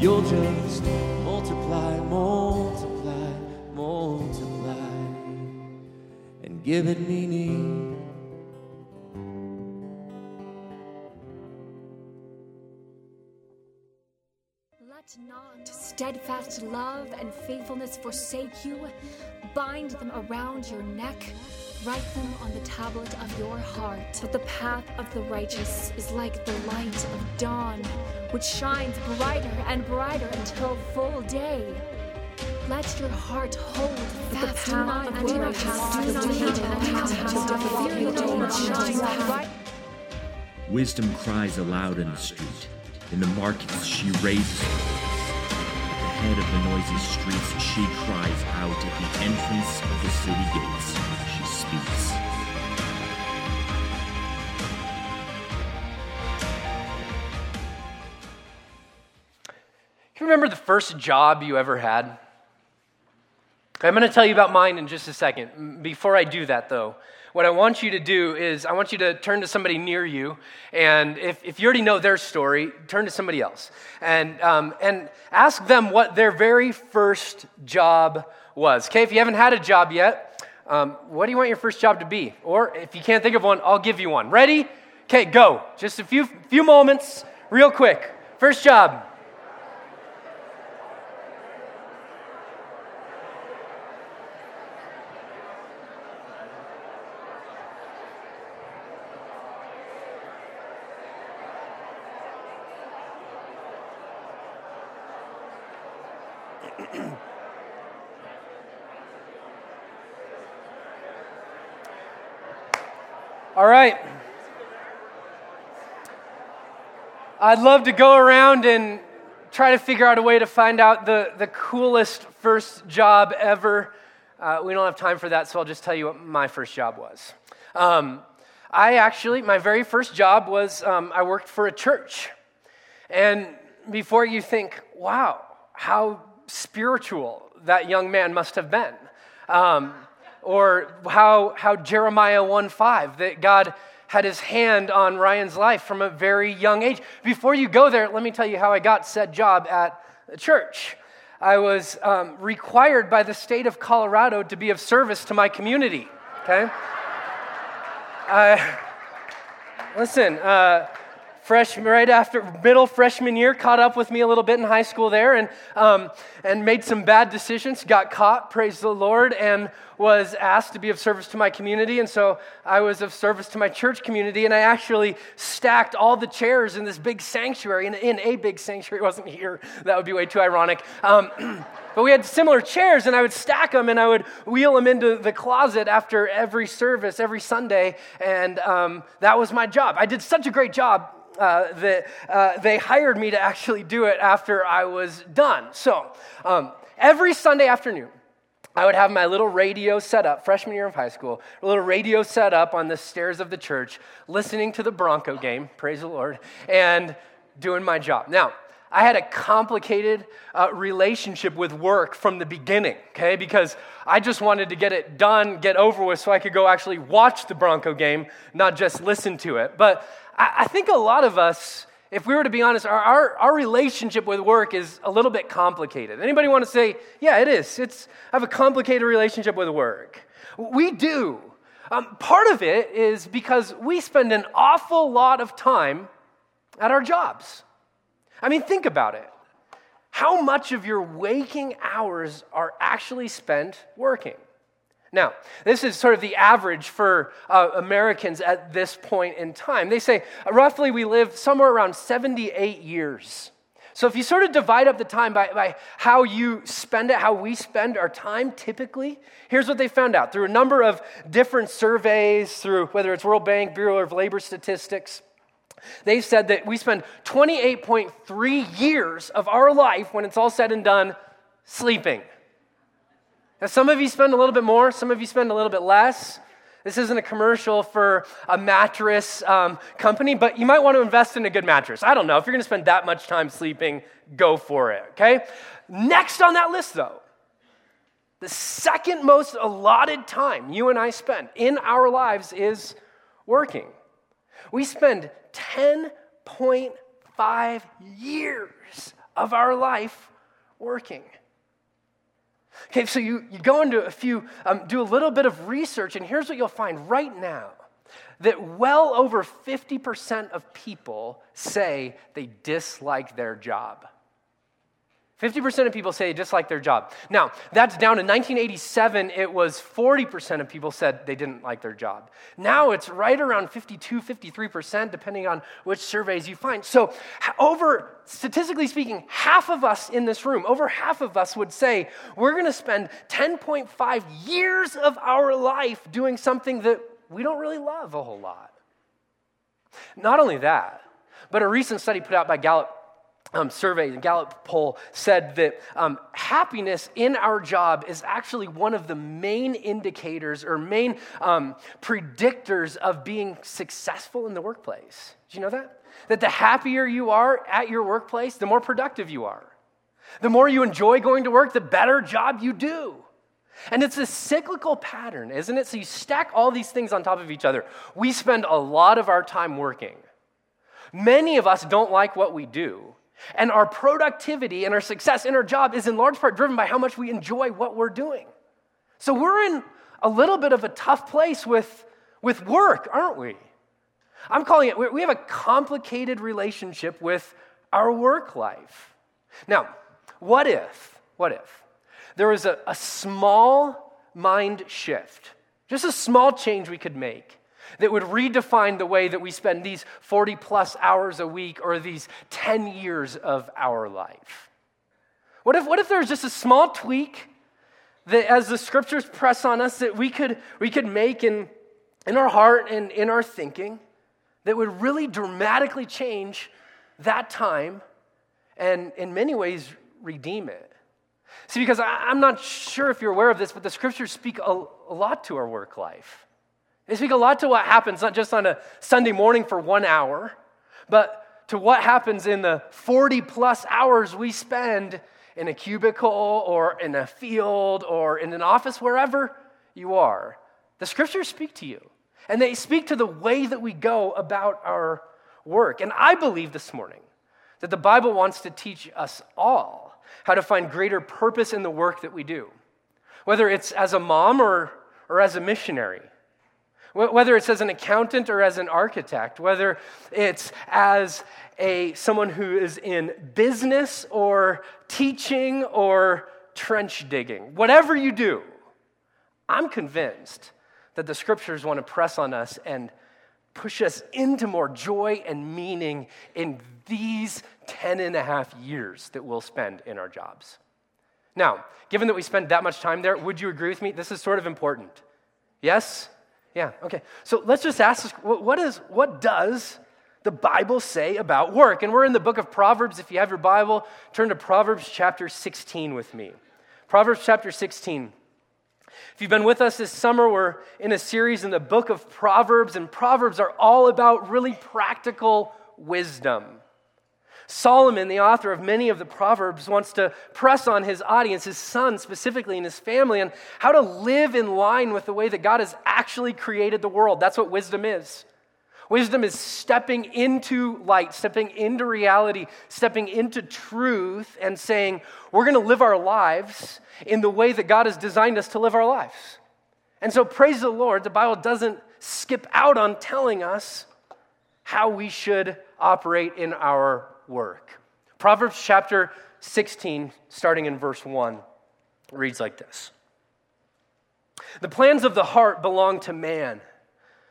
you'll just multiply, multiply, multiply, and give it meaning. Let not steadfast love and faithfulness forsake you. Bind them around your neck. Write them on the tablet of your heart. But the path of the righteous is like the light of dawn, which shines brighter and brighter until full day. Let your heart hold fast the path of the righteous. Wisdom cries aloud in the street. In the markets, she raises her voice. At the head of the noisy streets, she cries out. At the entrance of the city gates, Can you remember the first job you ever had? Okay, I'm going to tell you about mine in just a second. Before I do that, though, what I want you to do is I want you to turn to somebody near you, and if, if you already know their story, turn to somebody else and, um, and ask them what their very first job was. Okay, if you haven't had a job yet, um, what do you want your first job to be? Or if you can't think of one, I'll give you one. Ready? Okay, go. Just a few, few moments, real quick. First job. All right. I'd love to go around and try to figure out a way to find out the, the coolest first job ever. Uh, we don't have time for that, so I'll just tell you what my first job was. Um, I actually, my very first job was um, I worked for a church. And before you think, wow, how spiritual that young man must have been. Um, or how, how Jeremiah 1 5, that God had his hand on Ryan's life from a very young age. Before you go there, let me tell you how I got said job at the church. I was um, required by the state of Colorado to be of service to my community, okay? listen, uh, freshman, right after middle freshman year, caught up with me a little bit in high school there and, um, and made some bad decisions, got caught, praise the Lord, and was asked to be of service to my community. And so I was of service to my church community, and I actually stacked all the chairs in this big sanctuary, in, in a big sanctuary. It wasn't here, that would be way too ironic. Um, but we had similar chairs, and I would stack them and I would wheel them into the closet after every service, every Sunday, and um, that was my job. I did such a great job uh, that uh, they hired me to actually do it after I was done. So um, every Sunday afternoon, I would have my little radio set up, freshman year of high school, a little radio set up on the stairs of the church, listening to the Bronco game, praise the Lord, and doing my job. Now, I had a complicated uh, relationship with work from the beginning, okay? Because I just wanted to get it done, get over with, so I could go actually watch the Bronco game, not just listen to it. But I, I think a lot of us, if we were to be honest, our, our, our, relationship with work is a little bit complicated. Anybody want to say, yeah, it is. It's, I have a complicated relationship with work. We do. Um, part of it is because we spend an awful lot of time at our jobs. I mean, think about it. How much of your waking hours are actually spent working? Now, this is sort of the average for uh, Americans at this point in time. They say roughly we live somewhere around 78 years. So if you sort of divide up the time by, by how you spend it, how we spend our time typically, here's what they found out through a number of different surveys, through whether it's World Bank, Bureau of Labor Statistics. They said that we spend 28.3 years of our life, when it's all said and done, sleeping. Now, some of you spend a little bit more, some of you spend a little bit less. This isn't a commercial for a mattress um, company, but you might want to invest in a good mattress. I don't know. If you're going to spend that much time sleeping, go for it, okay? Next on that list, though, the second most allotted time you and I spend in our lives is working. We spend 10.5 years of our life working. Okay, so you, you go into a few, um, do a little bit of research, and here's what you'll find right now that well over 50% of people say they dislike their job. 50% of people say they dislike their job. Now, that's down in 1987, it was 40% of people said they didn't like their job. Now it's right around 52, 53%, depending on which surveys you find. So, over, statistically speaking, half of us in this room, over half of us would say we're going to spend 10.5 years of our life doing something that we don't really love a whole lot. Not only that, but a recent study put out by Gallup um, survey, the Gallup poll said that um, happiness in our job is actually one of the main indicators or main um, predictors of being successful in the workplace. Do you know that? That the happier you are at your workplace, the more productive you are. The more you enjoy going to work, the better job you do. And it's a cyclical pattern, isn't it? So you stack all these things on top of each other. We spend a lot of our time working. Many of us don't like what we do. And our productivity and our success in our job is in large part driven by how much we enjoy what we're doing. So we're in a little bit of a tough place with, with work, aren't we? I'm calling it, we have a complicated relationship with our work life. Now, what if, what if there was a, a small mind shift, just a small change we could make that would redefine the way that we spend these 40 plus hours a week or these 10 years of our life? What if, what if there's just a small tweak that, as the scriptures press on us, that we could, we could make in, in our heart and in our thinking that would really dramatically change that time and, in many ways, redeem it? See, because I, am not sure if you're aware of this, but the scriptures speak a, a lot to our work life. They speak a lot to what happens, not just on a Sunday morning for one hour, but to what happens in the 40 plus hours we spend in a cubicle or in a field or in an office, wherever you are. The scriptures speak to you, and they speak to the way that we go about our work. And I believe this morning that the Bible wants to teach us all how to find greater purpose in the work that we do, whether it's as a mom or, or as a missionary whether it's as an accountant or as an architect, whether it's as a, someone who is in business or teaching or trench digging, whatever you do, I'm convinced that the scriptures want to press on us and push us into more joy and meaning in these 10 and a half years that we'll spend in our jobs. Now, given that we spend that much time there, would you agree with me? This is sort of important. Yes? Yeah, okay. So let's just ask what, is, what does the Bible say about work? And we're in the book of Proverbs. If you have your Bible, turn to Proverbs chapter 16 with me. Proverbs chapter 16. If you've been with us this summer, we're in a series in the book of Proverbs, and Proverbs are all about really practical wisdom. Solomon, the author of many of the Proverbs, wants to press on his audience, his son specifically, and his family, on how to live in line with the way that God has actually created the world. That's what wisdom is. Wisdom is stepping into light, stepping into reality, stepping into truth, and saying, we're going to live our lives in the way that God has designed us to live our lives. And so, praise the Lord, the Bible doesn't skip out on telling us how we should operate in our work. Proverbs chapter 16, starting in verse 1, reads like this The plans of the heart belong to man.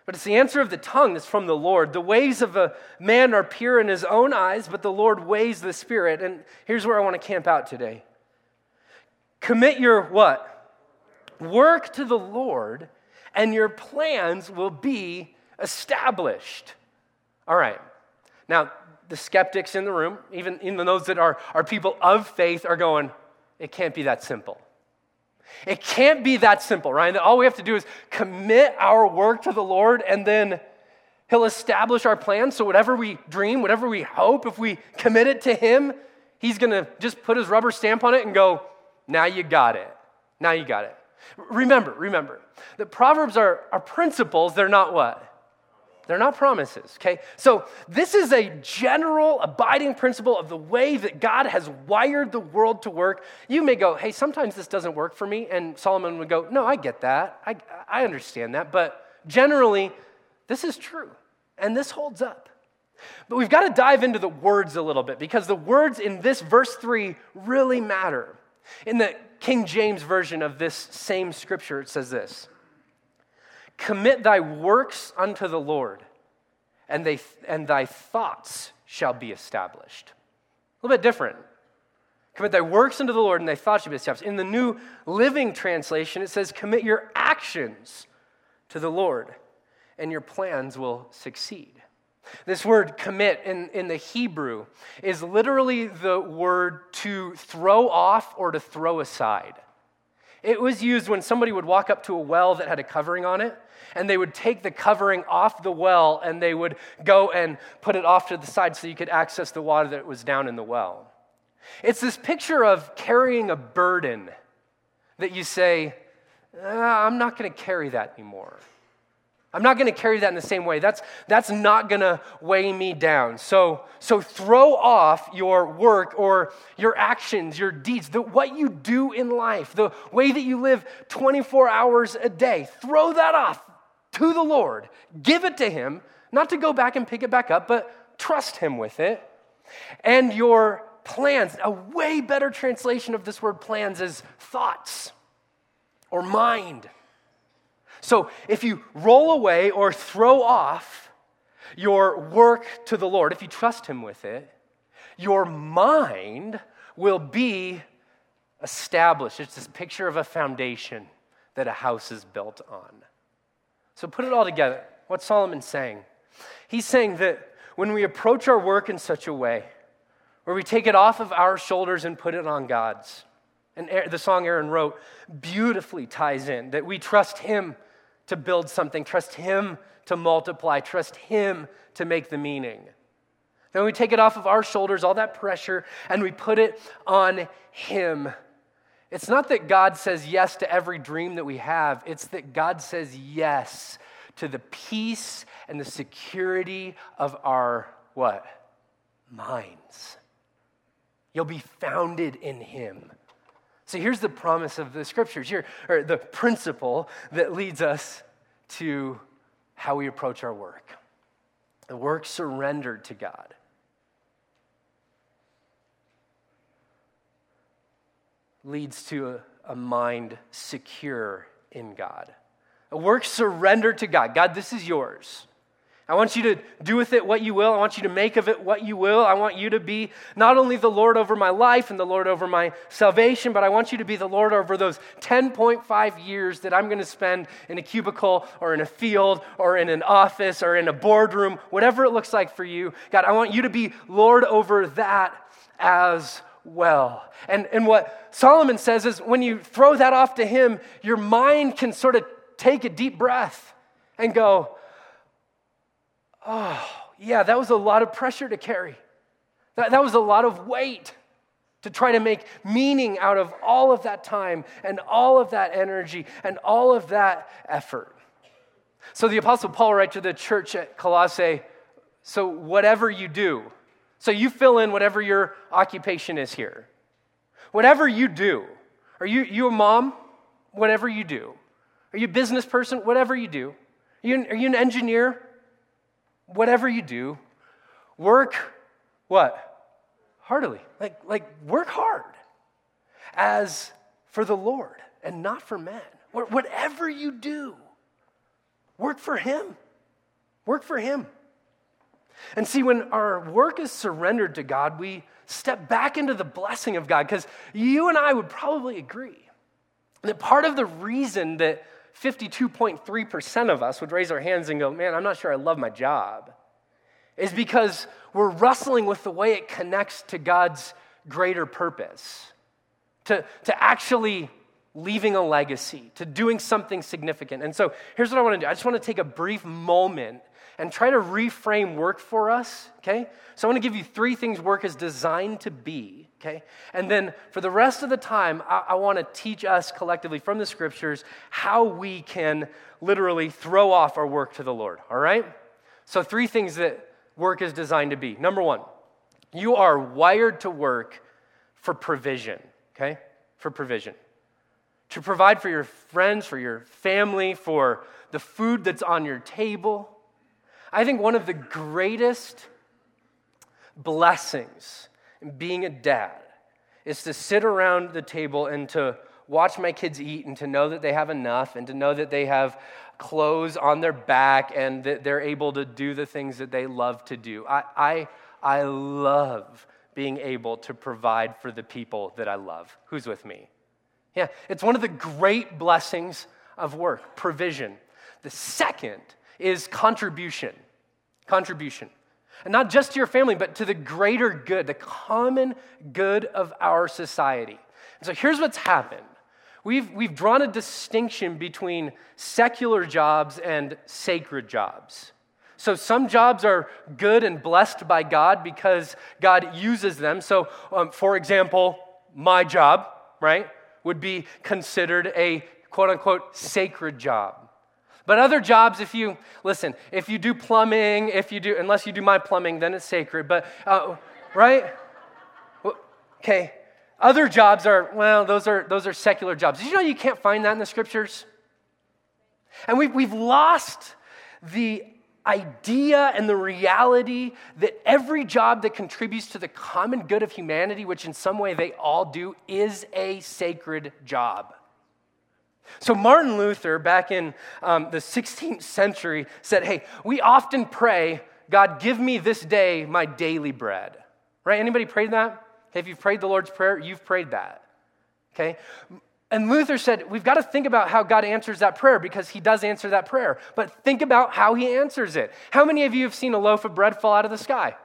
But it's the answer of the tongue that's from the Lord. The ways of a man are pure in his own eyes, but the Lord weighs the spirit. And here's where I want to camp out today. Commit your what? Work to the Lord, and your plans will be established. All right. Now, the skeptics in the room, even, even those that are, are people of faith, are going, it can't be that simple. It can't be that simple, right? All we have to do is commit our work to the Lord and then He'll establish our plan. So, whatever we dream, whatever we hope, if we commit it to Him, He's going to just put His rubber stamp on it and go, now you got it. Now you got it. Remember, remember, that Proverbs are, are principles, they're not what? They're not promises, okay? So, this is a general abiding principle of the way that God has wired the world to work. You may go, hey, sometimes this doesn't work for me. And Solomon would go, no, I get that. I, I understand that. But generally, this is true. And this holds up. But we've got to dive into the words a little bit because the words in this verse 3 really matter. In the King James version of this same scripture, it says this Commit thy works unto the Lord, and, they, and thy thoughts shall be established. A little bit different. Commit thy works unto the Lord, and thy thoughts shall be established. In the New Living Translation, it says, Commit your actions to the Lord, and your plans will succeed. This word commit in, in the Hebrew is literally the word to throw off or to throw aside. It was used when somebody would walk up to a well that had a covering on it, and they would take the covering off the well and they would go and put it off to the side so you could access the water that was down in the well. It's this picture of carrying a burden that you say, ah, I'm not going to carry that anymore. I'm not going to carry that in the same way. That's, that's not going to weigh me down. So, so throw off your work or your actions, your deeds, the, what you do in life, the way that you live 24 hours a day. Throw that off to the Lord. Give it to Him, not to go back and pick it back up, but trust Him with it. And your plans, a way better translation of this word plans is thoughts or mind so if you roll away or throw off your work to the Lord, if you trust Him with it, your mind will be established. It's this picture of a foundation that a house is built on. So put it all together. What's Solomon saying? He's saying that when we approach our work in such a way, where we take it off of our shoulders and put it on God's, and the song Aaron wrote beautifully ties in that we trust Him to build something, trust Him to multiply, trust Him to make the meaning. Then we take it off of our shoulders, all that pressure, and we put it on Him. It's not that God says yes to every dream that we have, it's that God says yes to the peace and the security of our what? Minds. You'll be founded in Him. So here's the promise of the scriptures, here, or the principle that leads us to how we approach our work. The work surrendered to God. Leads to a, a mind secure in God. A work surrendered to God. God, this is yours. I want you to do with it what you will. I want you to make of it what you will. I want you to be not only the Lord over my life and the Lord over my salvation, but I want you to be the Lord over those 10.5 years that I'm going to spend in a cubicle or in a field or in an office or in a boardroom, whatever it looks like for you. God, I want you to be Lord over that as well. And, and what Solomon says is when you throw that off to him, your mind can sort of take a deep breath and go, Oh, yeah, that was a lot of pressure to carry. That, that was a lot of weight to try to make meaning out of all of that time and all of that energy and all of that effort. So the Apostle Paul writes to the church at Colossae so whatever you do, so you fill in whatever your occupation is here. Whatever you do, are you, you a mom? Whatever you do. Are you a business person? Whatever you do. Are you, are you an engineer? whatever you do, work what? Heartily. Like, like work hard as for the Lord and not for men. Whatever you do, work for Him. Work for Him. And see, when our work is surrendered to God, we step back into the blessing of God because you and I would probably agree that part of the reason that 52.3% of us would raise our hands and go, Man, I'm not sure I love my job, is because we're wrestling with the way it connects to God's greater purpose, to, to actually leaving a legacy, to doing something significant. And so here's what I want to do I just want to take a brief moment and try to reframe work for us, okay? So I want to give you three things work is designed to be okay? And then for the rest of the time, I, I want to teach us collectively from the scriptures how we can literally throw off our work to the Lord, all right? So, three things that work is designed to be. Number one, you are wired to work for provision, okay? For provision. To provide for your friends, for your family, for the food that's on your table. I think one of the greatest blessings in being a dad is to sit around the table and to watch my kids eat and to know that they have enough and to know that they have clothes on their back and that they're able to do the things that they love to do. I, I, I love being able to provide for the people that I love. Who's with me? Yeah, it's one of the great blessings of work, provision. The second is contribution. Contribution. And not just to your family, but to the greater good, the common good of our society. And so here's what's happened we've, we've drawn a distinction between secular jobs and sacred jobs. So some jobs are good and blessed by God because God uses them. So, um, for example, my job, right, would be considered a quote unquote sacred job. But other jobs, if you, listen, if you do plumbing, if you do, unless you do my plumbing, then it's sacred. But, uh, right? Okay. Other jobs are, well, those are, those are secular jobs. Did you know you can't find that in the scriptures? And we've, we've lost the idea and the reality that every job that contributes to the common good of humanity, which in some way they all do, is a sacred job. So, Martin Luther, back in um, the 16th century, said, Hey, we often pray, God, give me this day my daily bread. Right? Anybody prayed that? If you've prayed the Lord's Prayer, you've prayed that. Okay? And Luther said, we've got to think about how God answers that prayer because he does answer that prayer. But think about how he answers it. How many of you have seen a loaf of bread fall out of the sky?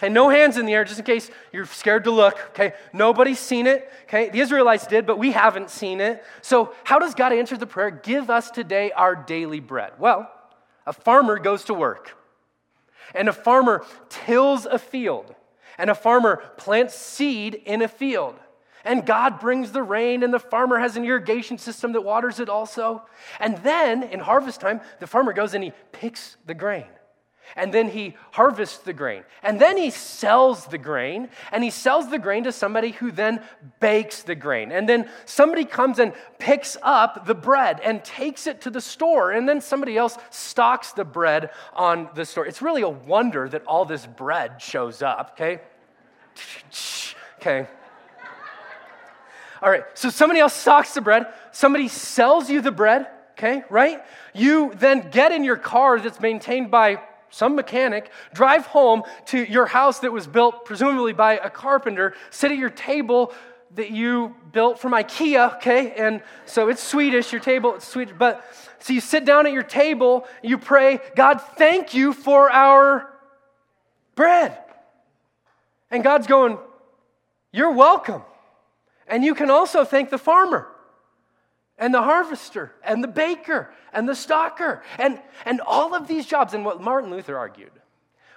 Okay, no hands in the air just in case you're scared to look. Okay, nobody's seen it. Okay, the Israelites did, but we haven't seen it. So, how does God answer the prayer? Give us today our daily bread. Well, a farmer goes to work, and a farmer tills a field, and a farmer plants seed in a field. And God brings the rain, and the farmer has an irrigation system that waters it also. And then in harvest time, the farmer goes and he picks the grain. And then he harvests the grain. And then he sells the grain. And he sells the grain to somebody who then bakes the grain. And then somebody comes and picks up the bread and takes it to the store. And then somebody else stocks the bread on the store. It's really a wonder that all this bread shows up, okay? Okay. All right, so somebody else stocks the bread, somebody sells you the bread, okay, right? You then get in your car that's maintained by some mechanic, drive home to your house that was built presumably by a carpenter, sit at your table that you built from IKEA, okay? And so it's Swedish, your table, it's Swedish. But so you sit down at your table, you pray, God, thank you for our bread. And God's going, You're welcome. And you can also thank the farmer and the harvester and the baker and the stocker and, and all of these jobs. And what Martin Luther argued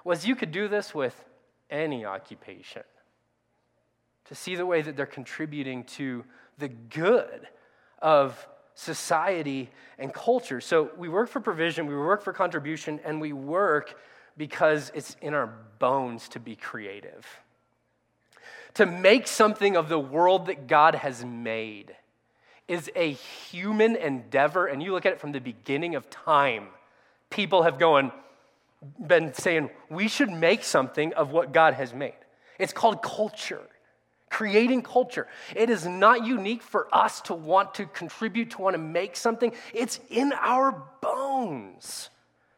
was you could do this with any occupation to see the way that they're contributing to the good of society and culture. So we work for provision, we work for contribution, and we work because it's in our bones to be creative to make something of the world that God has made is a human endeavor. And you look at it from the beginning of time, people have gone, been saying, we should make something of what God has made. It's called culture, creating culture. It is not unique for us to want to contribute, to want to make something, it's in our bones.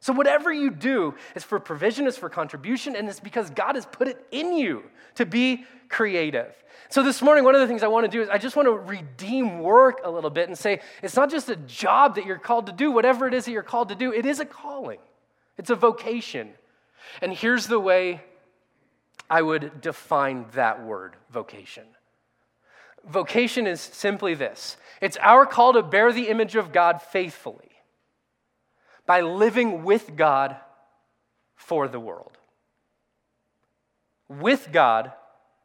So, whatever you do is for provision, is for contribution, and it's because God has put it in you to be creative. So, this morning, one of the things I want to do is I just want to redeem work a little bit and say it's not just a job that you're called to do, whatever it is that you're called to do, it is a calling, it's a vocation. And here's the way I would define that word vocation. Vocation is simply this it's our call to bear the image of God faithfully by living with God for the world. With God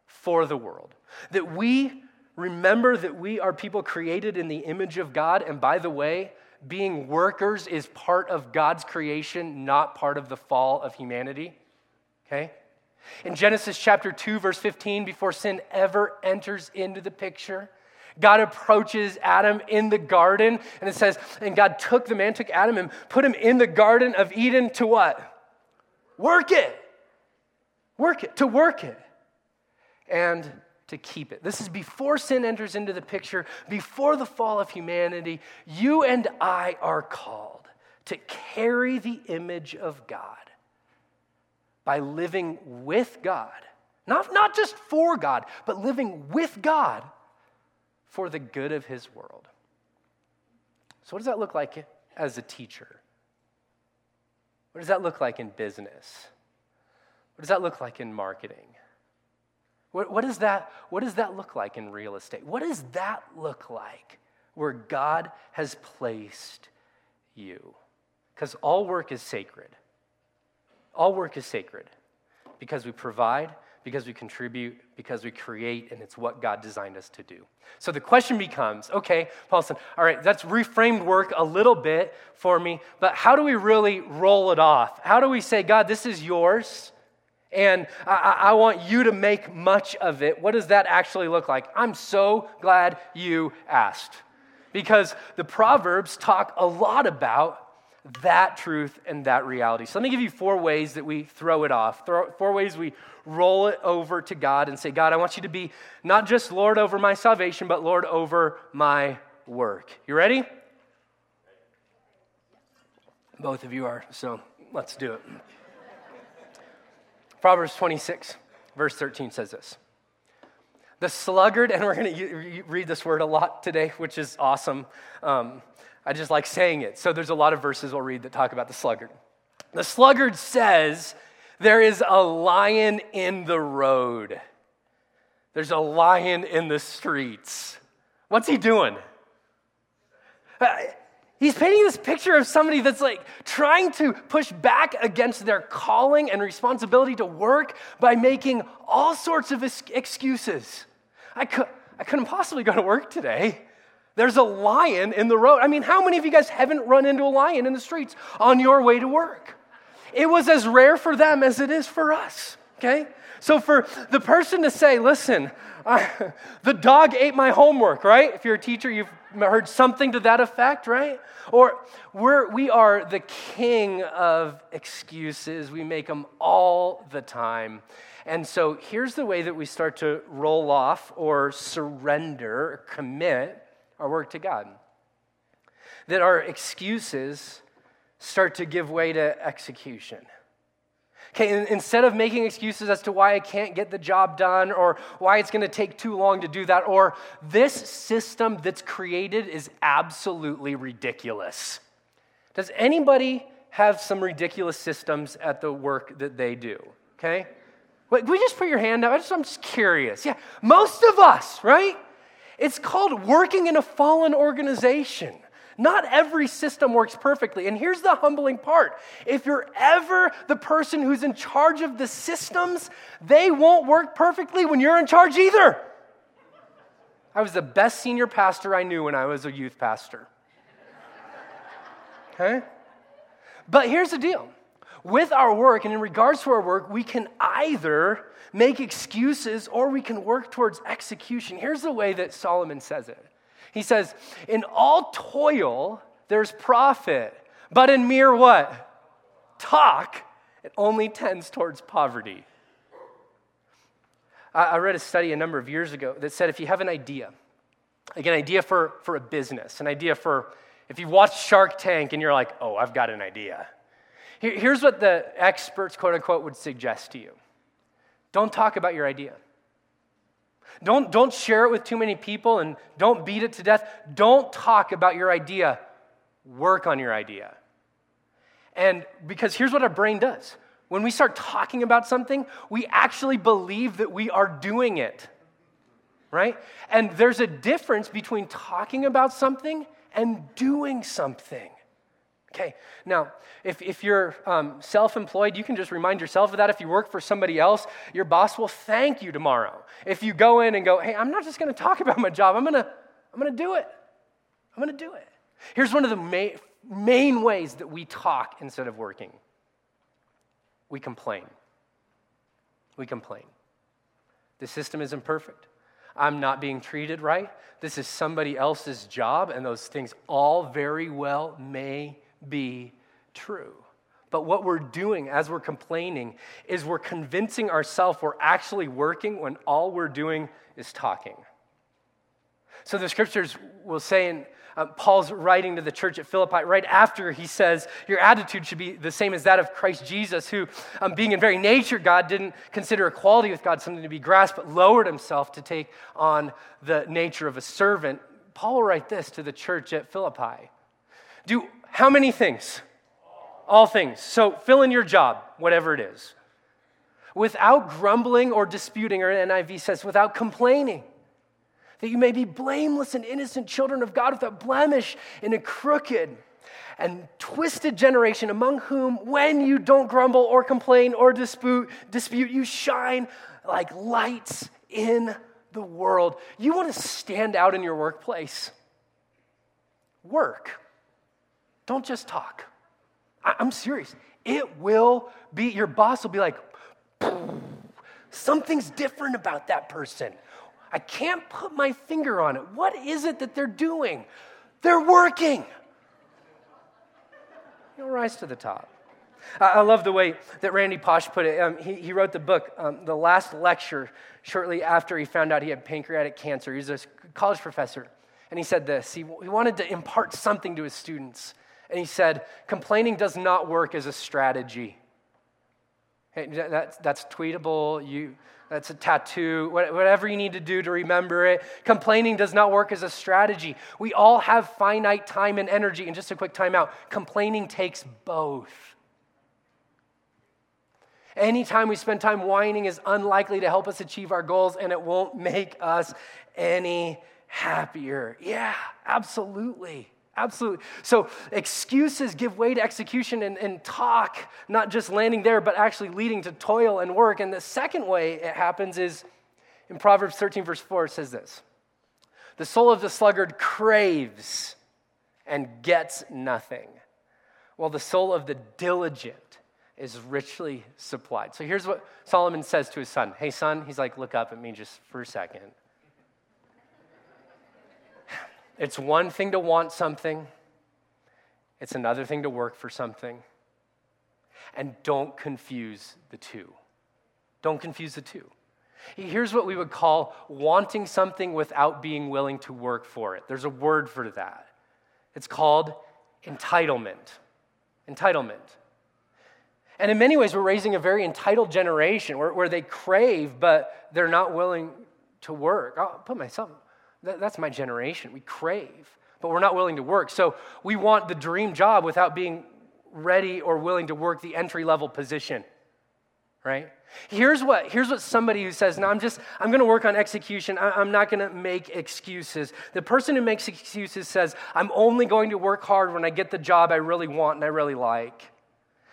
for the world. That we remember that we are people created in the image of God, and by the way, being workers is part of God's creation, not part of the fall of humanity. Okay? In Genesis chapter 2, verse 15, before sin ever enters into the picture, God approaches Adam in the garden, and it says, and God took the man, took Adam, and put him in the garden of Eden to what? Work it. Work it, to work it. And to keep it. This is before sin enters into the picture, before the fall of humanity. You and I are called to carry the image of God by living with God. Not, not just for God, but living with God for the good of His world. So, what does that look like as a teacher? What does that look like in business? What does that look like in marketing? What, what, does that, what does that look like in real estate? What does that look like where God has placed you? Because all work is sacred. All work is sacred because we provide, because we contribute, because we create, and it's what God designed us to do. So the question becomes okay, Paulson, all right, that's reframed work a little bit for me, but how do we really roll it off? How do we say, God, this is yours? And I, I, want you to make much of it. What does that actually look like? I'm so glad you asked. Because the Proverbs talk a lot about that truth and that reality. So let me give you four ways that we throw it off, four ways we roll it over to God and say, God, I want you to be not just Lord over my salvation, but Lord over my work. You ready? Both of you are, so let's do it. Proverbs 26, verse 13 says this The sluggard, and we're going to read this word a lot today, which is awesome. Um, I just like saying it. So there's a lot of verses we'll read that talk about the sluggard. The sluggard says, There is a lion in the road. There's a lion in the streets. What's he doing? Uh, He's painting this picture of somebody that's like trying to push back against their calling and responsibility to work by making all sorts of excuses. I, could, I couldn't possibly go to work today. There's a lion in the road. I mean, how many of you guys haven't run into a lion in the streets on your way to work? It was as rare for them as it is for us, okay? So for the person to say, listen, I, the dog ate my homework, right? If you're a teacher, you've heard something to that effect, right? Or we're, we are the king of excuses. We make them all the time. And so here's the way that we start to roll off or surrender, commit our work to God. That our excuses start to give way to execution. Okay, instead of making excuses as to why I can't get the job done or why it's going to take too long to do that, or this system that's created is absolutely ridiculous. Does anybody have some ridiculous systems at the work that they do? Okay? Wait, we just put your hand up? I I'm just curious. Yeah, most of us, right? It's called working in a fallen organization. Not every system works perfectly. And here's the humbling part if you're ever the person who's in charge of the systems, they won't work perfectly when you're in charge either. I was the best senior pastor I knew when I was a youth pastor. Okay? But here's the deal with our work and in regards to our work, we can either make excuses or we can work towards execution. Here's the way that Solomon says it he says, In all toil, there's profit, but in mere what? Talk, it only tends towards poverty. I read a study a number of years ago that said if you have an idea, like an idea for, for a business, an idea for, if you watch Shark Tank and you're like, oh, I've got an idea. Here's what the experts, quote unquote, would suggest to you don't talk about your idea. Don't, don't share it with too many people and don't beat it to death. Don't talk about your idea. Work on your idea. And because here's what our brain does when we start talking about something, we actually believe that we are doing it. Right? And there's a difference between talking about something and doing something. Okay, now, if, if you're um, self employed, you can just remind yourself of that. If you work for somebody else, your boss will thank you tomorrow. If you go in and go, hey, I'm not just to talk about my job, I'm to I'm to do it. I'm to do it. Here's one of the main, main ways that we talk instead of working we complain. We complain. The system isn't perfect. I'm not being treated right. This is somebody else's job, and those things all very well may be true. But what we're doing as we're complaining is we're convincing ourselves we're actually working when all we're doing is talking. So the scriptures will say in uh, Paul's writing to the church at Philippi right after he says, Your attitude should be the same as that of Christ Jesus, who, um, being in very nature God, didn't consider equality with God something to be grasped, but lowered himself to take on the nature of a servant. Paul will write this to the church at Philippi Do how many things? All things. So fill in your job, whatever it is. Without grumbling or disputing, or NIV says, without complaining that you may be blameless and innocent children of God without blemish in a crooked and twisted generation among whom when you don't grumble or complain or dispute dispute you shine like lights in the world you want to stand out in your workplace work don't just talk I- i'm serious it will be your boss will be like something's different about that person I can't put my finger on it. What is it that they're doing? They're working. You'll rise to the top. I love the way that Randy Pausch put it. Um, he, he, wrote the book, um, the last lecture, shortly after he found out he had pancreatic cancer. He was a college professor. And he said this he, he wanted to impart something to his students. And he said, Complaining does not work as a strategy. Hey, that's, that's tweetable. You, that's a tattoo, whatever you need to do to remember it. Complaining does not work as a strategy. We all have finite time and energy. And just a quick timeout complaining takes both. Anytime we spend time whining is unlikely to help us achieve our goals, and it won't make us any happier. Yeah, absolutely. Absolutely. So excuses give way to execution and, and, talk, not just landing there, but actually leading to toil and work. And the second way it happens is in Proverbs 13, verse 4, it says this The soul of the sluggard craves and gets nothing, while the soul of the diligent is richly supplied. So here's what Solomon says to his son Hey, son, he's like, look up at me just for a second. It's one thing to want something, it's another thing to work for something. And don't confuse the two. Don't confuse the two. Here's what we would call wanting something without being willing to work for it. There's a word for that. It's called entitlement. Entitlement. And in many ways, we're raising a very entitled generation where, where they crave, but they're not willing to work. I'll put myself that's my generation. We crave, but we're not willing to work. So we want the dream job without being ready or willing to work the entry level position, right? Here's what, here's what somebody who says, No, I'm just, I'm going to work on execution. I'm not going to make excuses. The person who makes excuses says, I'm only going to work hard when I get the job I really want and I really like.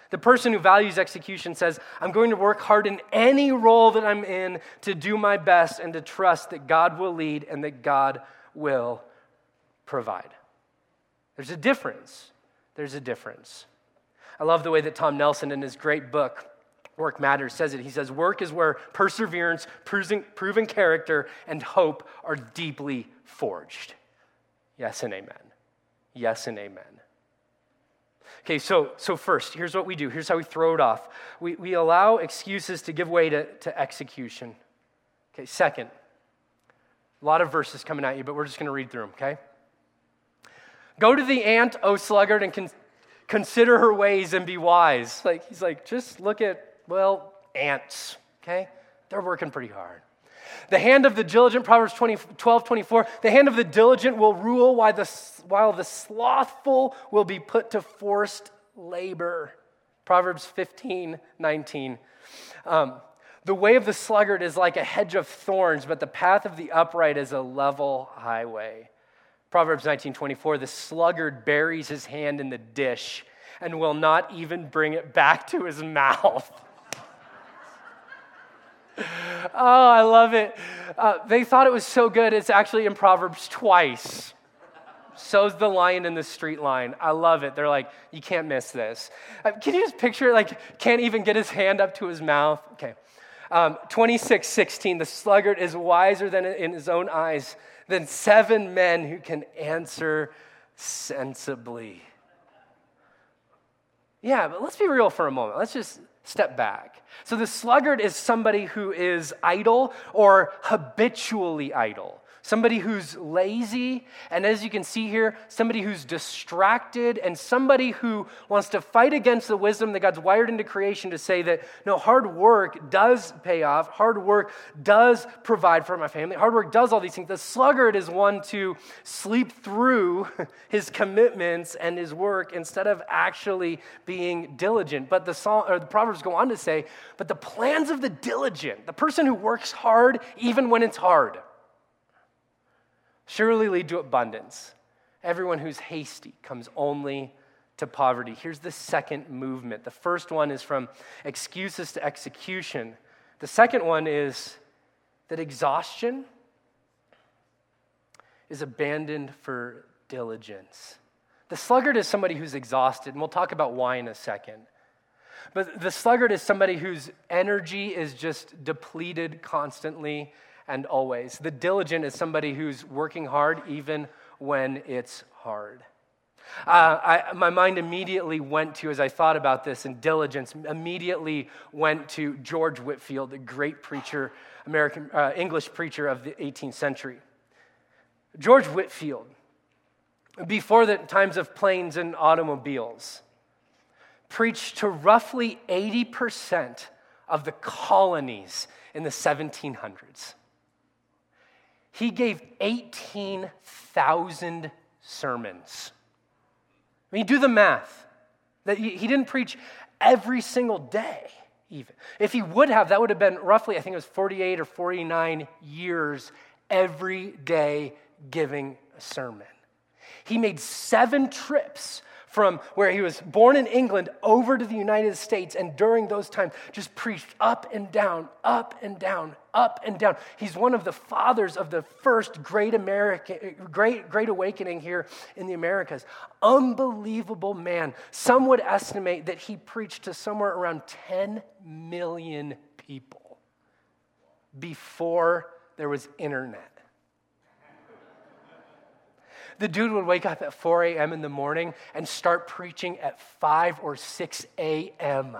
The person who values execution says, I'm going to work hard in any role that I'm in to do my best and to trust that God will lead and that God will provide. There's a difference. There's a difference. I love the way that Tom Nelson, in his great book, Work Matters, says it. He says, Work is where perseverance, proven character, and hope are deeply forged. Yes and amen. Yes and amen. Okay, so, so first, here's what we do. Here's how we throw it off. We, we allow excuses to give way to, to execution. Okay, second, a lot of verses coming at you, but we're just going to read through them, okay? Go to the ant, O sluggard, and con- consider her ways and be wise. Like, he's like, just look at, well, ants, okay? They're working pretty hard. The hand of the diligent, Proverbs 20, 12, 24, the hand of the diligent will rule while the, while the slothful will be put to forced labor. Proverbs 15, 19. Um, the way of the sluggard is like a hedge of thorns, but the path of the upright is a level highway. Proverbs 19, 24, the sluggard buries his hand in the dish and will not even bring it back to his mouth. Oh, I love it. Uh, they thought it was so good, it's actually in Proverbs twice. So's the lion in the street line. I love it. They're like, you can't miss this. Uh, can you just picture it? Like, can't even get his hand up to his mouth. Okay. Um, 26, 16. The sluggard is wiser than in his own eyes than seven men who can answer sensibly. Yeah, but let's be real for a moment. Let's just step back. So the sluggard is somebody who is idle or habitually idle somebody who's lazy, and as you can see here, somebody who's distracted, and somebody who wants to fight against the wisdom that God's wired into creation to say that no, hard work does pay off, hard work does provide for my family, hard work does all these things. The sluggard is one to sleep through his commitments and his work instead of actually being diligent. But the, song, or the Proverbs go on to say, but the plans of the diligent, the person who works hard even when it's hard, surely lead to abundance. Everyone who's hasty comes only to poverty. Here's the second movement. The first one is from excuses to execution. The second one is that exhaustion is abandoned for diligence. The sluggard is somebody who's exhausted, and we'll talk about why in a second. But the sluggard is somebody whose energy is just depleted constantly and always. The diligent is somebody who's working hard even when it's hard. Uh, I, my mind immediately went to, as I thought about this, and diligence immediately went to George Whitefield, the great preacher, American uh, English preacher of the 18th century. George Whitefield, before the times of planes and automobiles, preached to roughly 80% of the colonies in the 1700s. He gave 18,000 sermons. I mean, do the math. That he didn't preach every single day, even. If he would have, that would have been roughly, I think it was 48 or 49 years every day giving a sermon. He made seven trips from where he was born in England over to the United States, and during those times, just preached up and down, up and down, up and down. He's one of the fathers of the first great American, great, great awakening here in the Americas. Unbelievable man. Some would estimate that he preached to somewhere around 10 million people before there was internet. The dude would wake up at 4 a.m. in the morning and start preaching at 5 or 6 a.m.,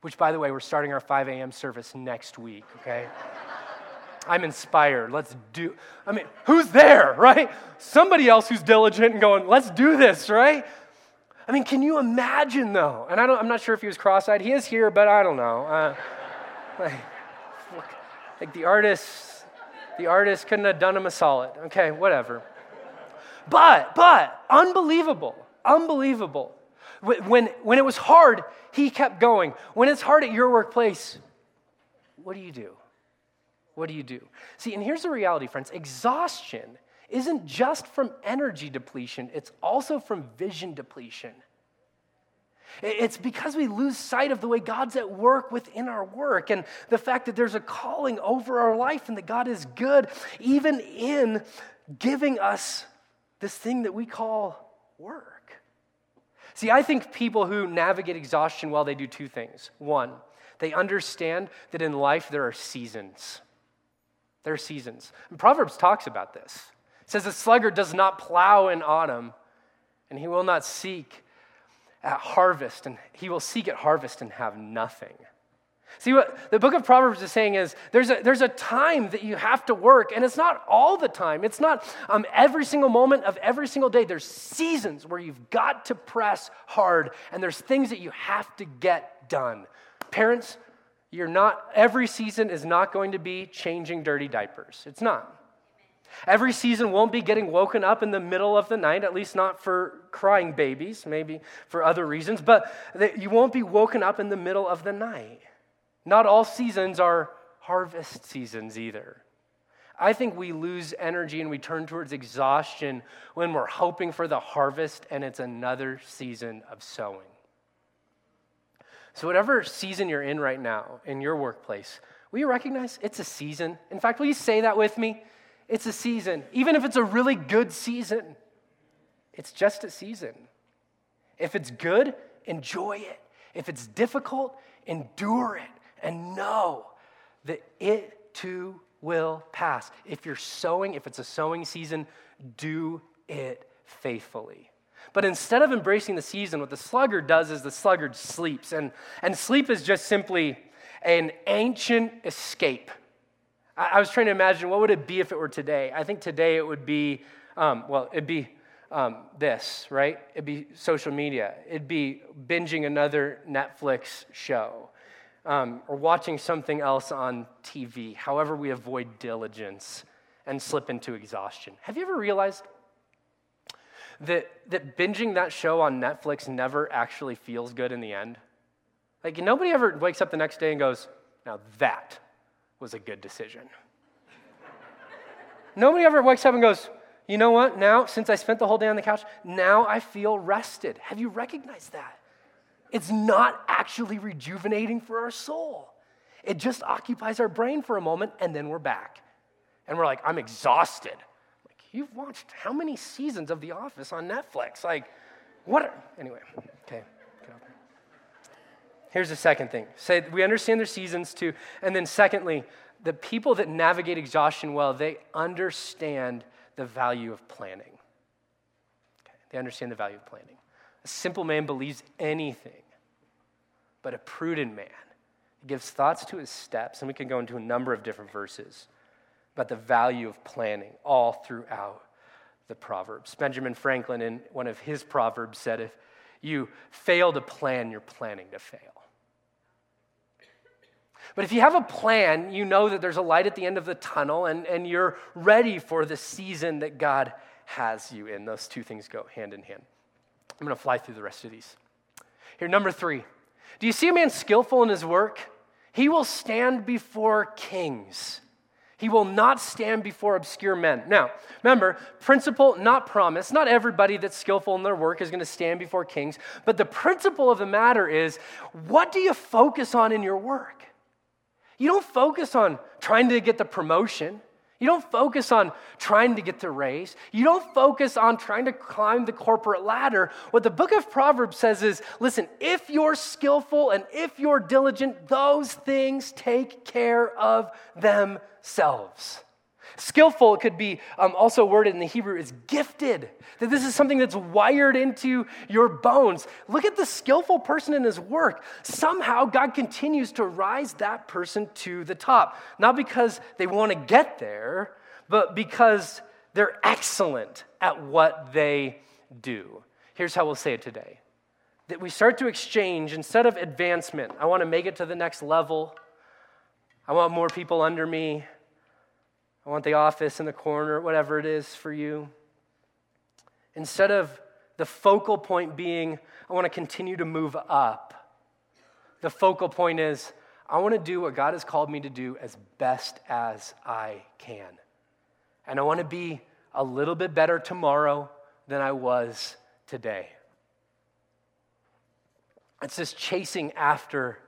which, by the way, we're starting our 5 a.m. service next week, okay? I'm inspired. Let's do, I mean, who's there, right? Somebody else who's diligent and going, let's do this, right? I mean, can you imagine though? And I don't, I'm not sure if he was cross eyed. He is here, but I don't know. Uh, like, like the artist, the artist couldn't have done him a solid. Okay, whatever. But, but, unbelievable, unbelievable. When, when it was hard, he kept going. When it's hard at your workplace, what do you do? What do you do? See, and here's the reality, friends exhaustion isn't just from energy depletion, it's also from vision depletion. It's because we lose sight of the way God's at work within our work and the fact that there's a calling over our life and that God is good, even in giving us this thing that we call work. See, I think people who navigate exhaustion well, they do two things. One, they understand that in life there are seasons. There are seasons. And Proverbs talks about this. It says, The sluggard does not plow in autumn, and he will not seek at harvest, and he will seek at harvest and have nothing. See, what the book of Proverbs is saying is there's a, there's a time that you have to work, and it's not all the time. It's not um, every single moment of every single day. There's seasons where you've got to press hard, and there's things that you have to get done. Parents, you're not, every season is not going to be changing dirty diapers. It's not. Every season won't be getting woken up in the middle of the night, at least not for crying babies, maybe for other reasons, but you won't be woken up in the middle of the night. Not all seasons are harvest seasons either. I think we lose energy and we turn towards exhaustion when we're hoping for the harvest and it's another season of sowing. So, whatever season you're in right now in your workplace, will you recognize it's a season? In fact, will you say that with me? It's a season, even if it's a really good season. it's just a season. If it's good, enjoy it. If it's difficult, endure it and know that it too will pass. If you're sowing, if it's a sowing season, do it faithfully. But instead of embracing the season, what the sluggard does is the sluggard sleeps. And, and sleep is just simply an ancient escape. I, I was trying to imagine what would it be if it were today. I think today it would be, um, well, it'd be um, this, right? It'd be social media. It'd be binging another Netflix show um, or watching something else on TV. However, we avoid diligence and slip into exhaustion. Have you ever realized that, that binging that show on Netflix never actually feels good in the end? Like, nobody ever wakes up the next day and goes, now that was a good decision. nobody ever wakes up and goes, you know what? Now, since I spent the whole day on the couch, now I feel rested. Have you recognized that? It's not actually rejuvenating for our soul. It just occupies our brain for a moment and then we're back. And we're like, I'm exhausted. Like, you've watched how many seasons of The Office on Netflix? Like, what? Are... Anyway, okay. Here's the second thing. Say we understand their seasons too. And then secondly, the people that navigate exhaustion well, they understand the value of planning. Okay. They understand the value of planning. A simple man believes anything, but a prudent man gives thoughts to his steps. And we can go into a number of different verses about the value of planning all throughout the Proverbs. Benjamin Franklin, in one of his Proverbs, said, If you fail to plan, you're planning to fail. But if you have a plan, you know that there's a light at the end of the tunnel and, and you're ready for the season that God has you in. Those two things go hand in hand. I'm going to fly through the rest of these. Here, number three. Do you see a man skillful in his work? He will stand before kings. He will not stand before obscure men. Now, remember, principle, not promise. Not everybody that's skillful in their work is going to stand before kings. But the principle of the matter is what do you focus on in your work? You don't focus on trying to get the promotion. You don't focus on trying to get the raise. You don't focus on trying to climb the corporate ladder. What the book of Proverbs says is listen, if you're skillful and if you're diligent, those things take care of themselves. Skillful could be um, also worded in the Hebrew as gifted, that this is something that's wired into your bones. Look at the skillful person in his work. Somehow God continues to rise that person to the top, not because they want to get there, but because they're excellent at what they do. Here's how we'll say it today that we start to exchange instead of advancement. I want to make it to the next level. I want more people under me. I want the office in the corner, whatever it is for you. Instead of the focal point being, I want to continue to move up, the focal point is, I want to do what God has called me to do as best as I can. And I want to be a little bit better tomorrow than I was today. It's this chasing after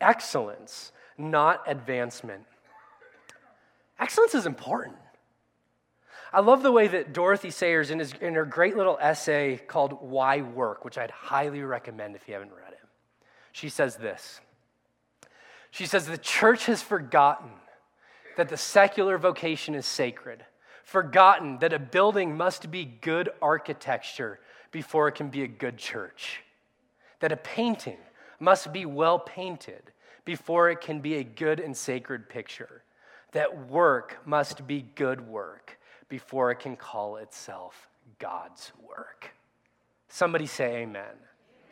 excellence, not advancement. Excellence is important. I love the way that Dorothy Sayers, in, his, in her great little essay called Why Work, which I'd highly recommend if you haven't read it, she says this. She says, The church has forgotten that the secular vocation is sacred, forgotten that a building must be good architecture before it can be a good church, that a painting must be well painted before it can be a good and sacred picture that work must be good work before it can call itself God's work. Somebody say amen.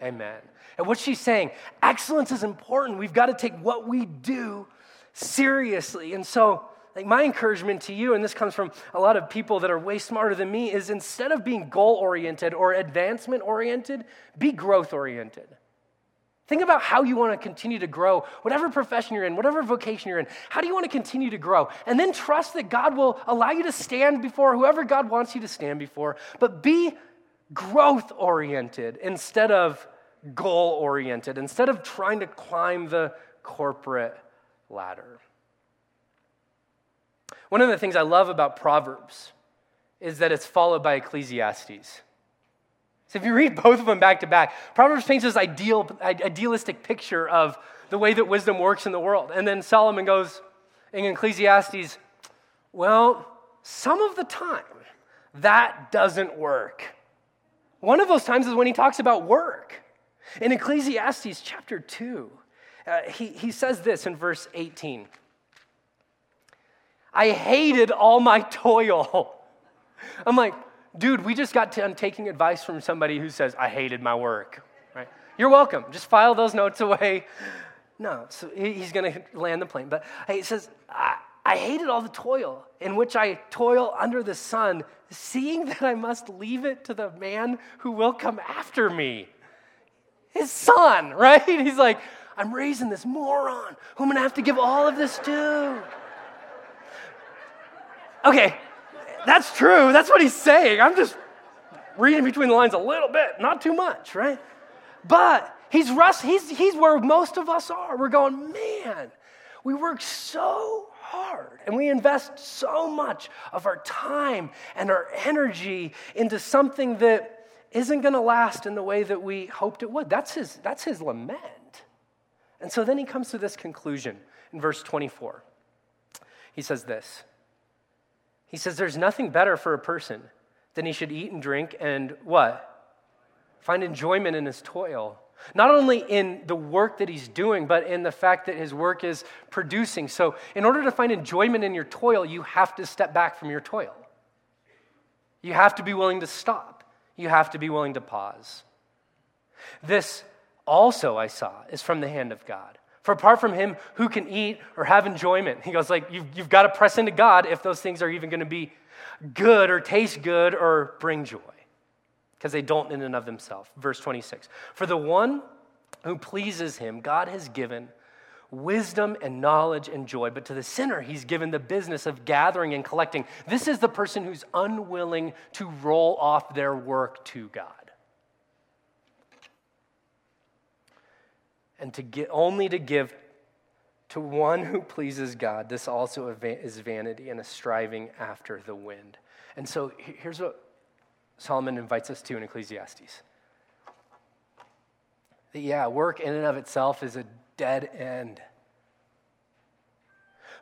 Amen. And what she's saying, excellence is important. We've got to take what we do seriously. And so, like my encouragement to you, and this comes from a lot of people that are way smarter than me, is instead of being goal oriented or advancement oriented, be growth oriented. Think about how you want to continue to grow, whatever profession you're in, whatever vocation you're in. How do you want to continue to grow? And then trust that God will allow you to stand before whoever God wants you to stand before, but be growth oriented instead of goal oriented, instead of trying to climb the corporate ladder. One of the things I love about Proverbs is that it's followed by Ecclesiastes. So if you read both of them back to back, Proverbs paints this ideal, idealistic picture of the way that wisdom works in the world. And then Solomon goes in Ecclesiastes, well, some of the time that doesn't work. One of those times is when he talks about work. In Ecclesiastes chapter 2, uh, he, he says this in verse 18 I hated all my toil. I'm like, dude, we just got done taking advice from somebody who says, I hated my work. Right? You're welcome. Just file those notes away. No, so he's going to land the plane. But he says, I, I hated all the toil in which I toil under the sun, seeing that I must leave it to the man who will come after me. His son, right? He's like, I'm raising this moron who I'm going to have to give all of this to. Okay, that's true. That's what he's saying. I'm just reading between the lines a little bit, not too much, right? But he's, he's, he's where most of us are. We're going, man, we work so hard and we invest so much of our time and our energy into something that isn't going to last in the way that we hoped it would. That's his, that's his lament. And so then he comes to this conclusion in verse 24. He says this He says, There's nothing better for a person than he should eat and drink and what? Find enjoyment in his toil. Not only in the work that he's doing, but in the fact that his work is producing. So, in order to find enjoyment in your toil, you have to step back from your toil. You have to be willing to stop. You have to be willing to pause. This also I saw is from the hand of God. For apart from him, who can eat or have enjoyment? He goes, like, you've, you've got to press into God if those things are even going to be good or taste good or bring joy. Because they don't in and of themselves. Verse 26. For the one who pleases him, God has given wisdom and knowledge and joy. But to the sinner, he's given the business of gathering and collecting. This is the person who's unwilling to roll off their work to God. And to get, only to give to one who pleases God. This also is vanity and a striving after the wind. And so here's what Solomon invites us to in Ecclesiastes. That, yeah, work in and of itself is a dead end.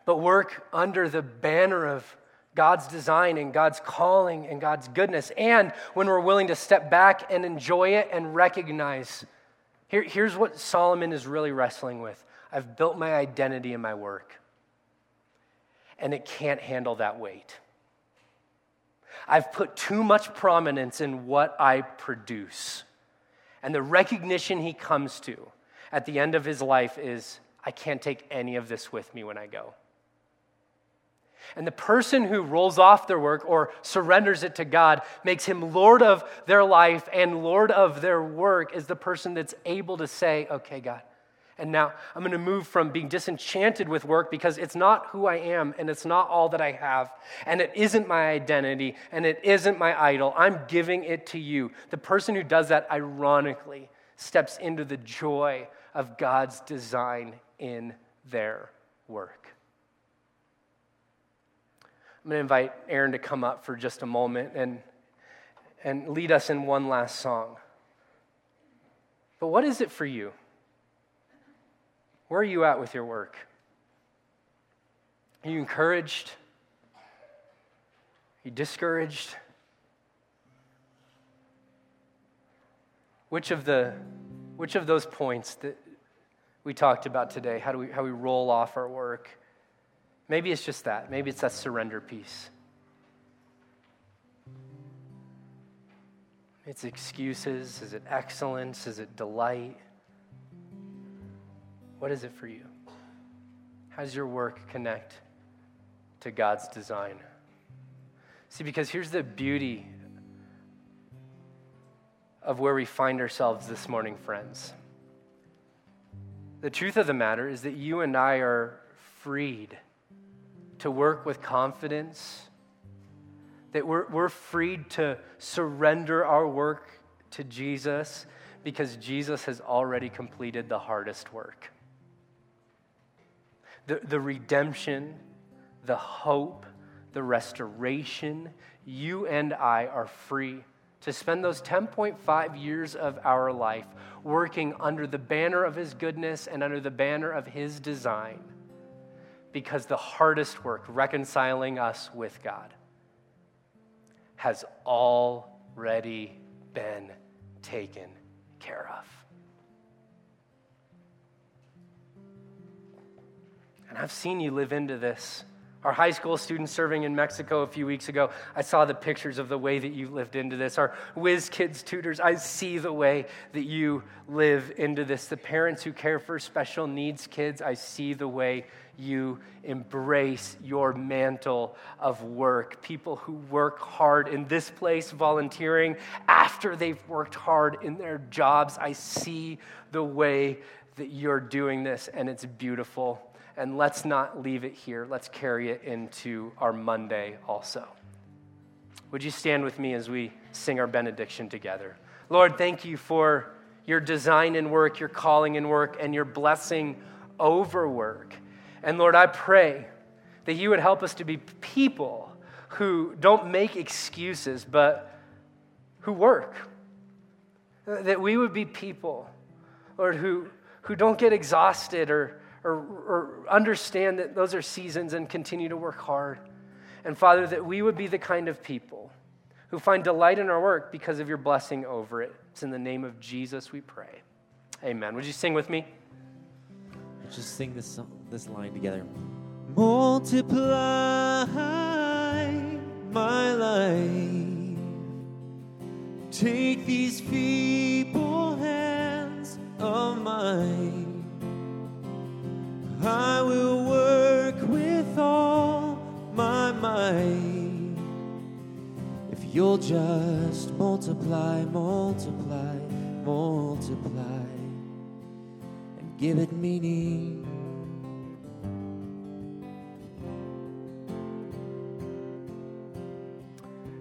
But work under the banner of God's design and God's calling and God's goodness, and when we're willing to step back and enjoy it and recognize here, here's what Solomon is really wrestling with I've built my identity in my work, and it can't handle that weight. I've put too much prominence in what I produce. And the recognition he comes to at the end of his life is I can't take any of this with me when I go. And the person who rolls off their work or surrenders it to God makes him Lord of their life and Lord of their work is the person that's able to say, okay, God, and now I'm going to move from being disenchanted with work because it's not who I am and it's not all that I have and it isn't my identity and it isn't my idol. I'm giving it to you. The person who does that, ironically, steps into the joy of God's design in their work. I'm going to invite Aaron to come up for just a moment and, and lead us in one last song. But what is it for you? Where are you at with your work? Are you encouraged? Are you discouraged? Which of the which of those points that we talked about today, how do we how we roll off our work? Maybe it's just that. Maybe it's that surrender piece. It's excuses. Is it excellence? Is it delight? What is it for you? How does your work connect to God's design? See, because here's the beauty of where we find ourselves this morning, friends. The truth of the matter is that you and I are freed to work with confidence, that we're, we're freed to surrender our work to Jesus because Jesus has already completed the hardest work. The, the redemption, the hope, the restoration, you and I are free to spend those 10.5 years of our life working under the banner of His goodness and under the banner of His design. Because the hardest work, reconciling us with God, has already been taken care of. And I've seen you live into this. Our high school students serving in Mexico a few weeks ago, I saw the pictures of the way that you lived into this. Our whiz kids tutors, I see the way that you live into this. The parents who care for special needs kids, I see the way you embrace your mantle of work. People who work hard in this place, volunteering after they've worked hard in their jobs, I see the way that you're doing this, and it's beautiful and let's not leave it here. Let's carry it into our Monday also. Would you stand with me as we sing our benediction together? Lord, thank you for your design and work, your calling and work, and your blessing over work. And Lord, I pray that you would help us to be people who don't make excuses, but who work. That we would be people, Lord, who, who don't get exhausted or or, or understand that those are seasons and continue to work hard. And Father, that we would be the kind of people who find delight in our work because of your blessing over it. It's in the name of Jesus we pray. Amen. Would you sing with me? Let's Just sing this this line together. Multiply my life. Take these feeble hands of mine I will work with all my might. If you'll just multiply, multiply, multiply, and give it meaning.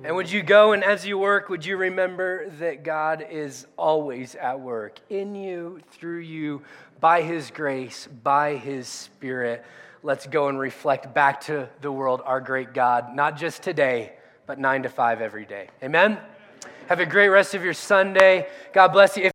And would you go and as you work, would you remember that God is always at work in you, through you, by His grace, by His Spirit, let's go and reflect back to the world our great God, not just today, but nine to five every day. Amen? Have a great rest of your Sunday. God bless you.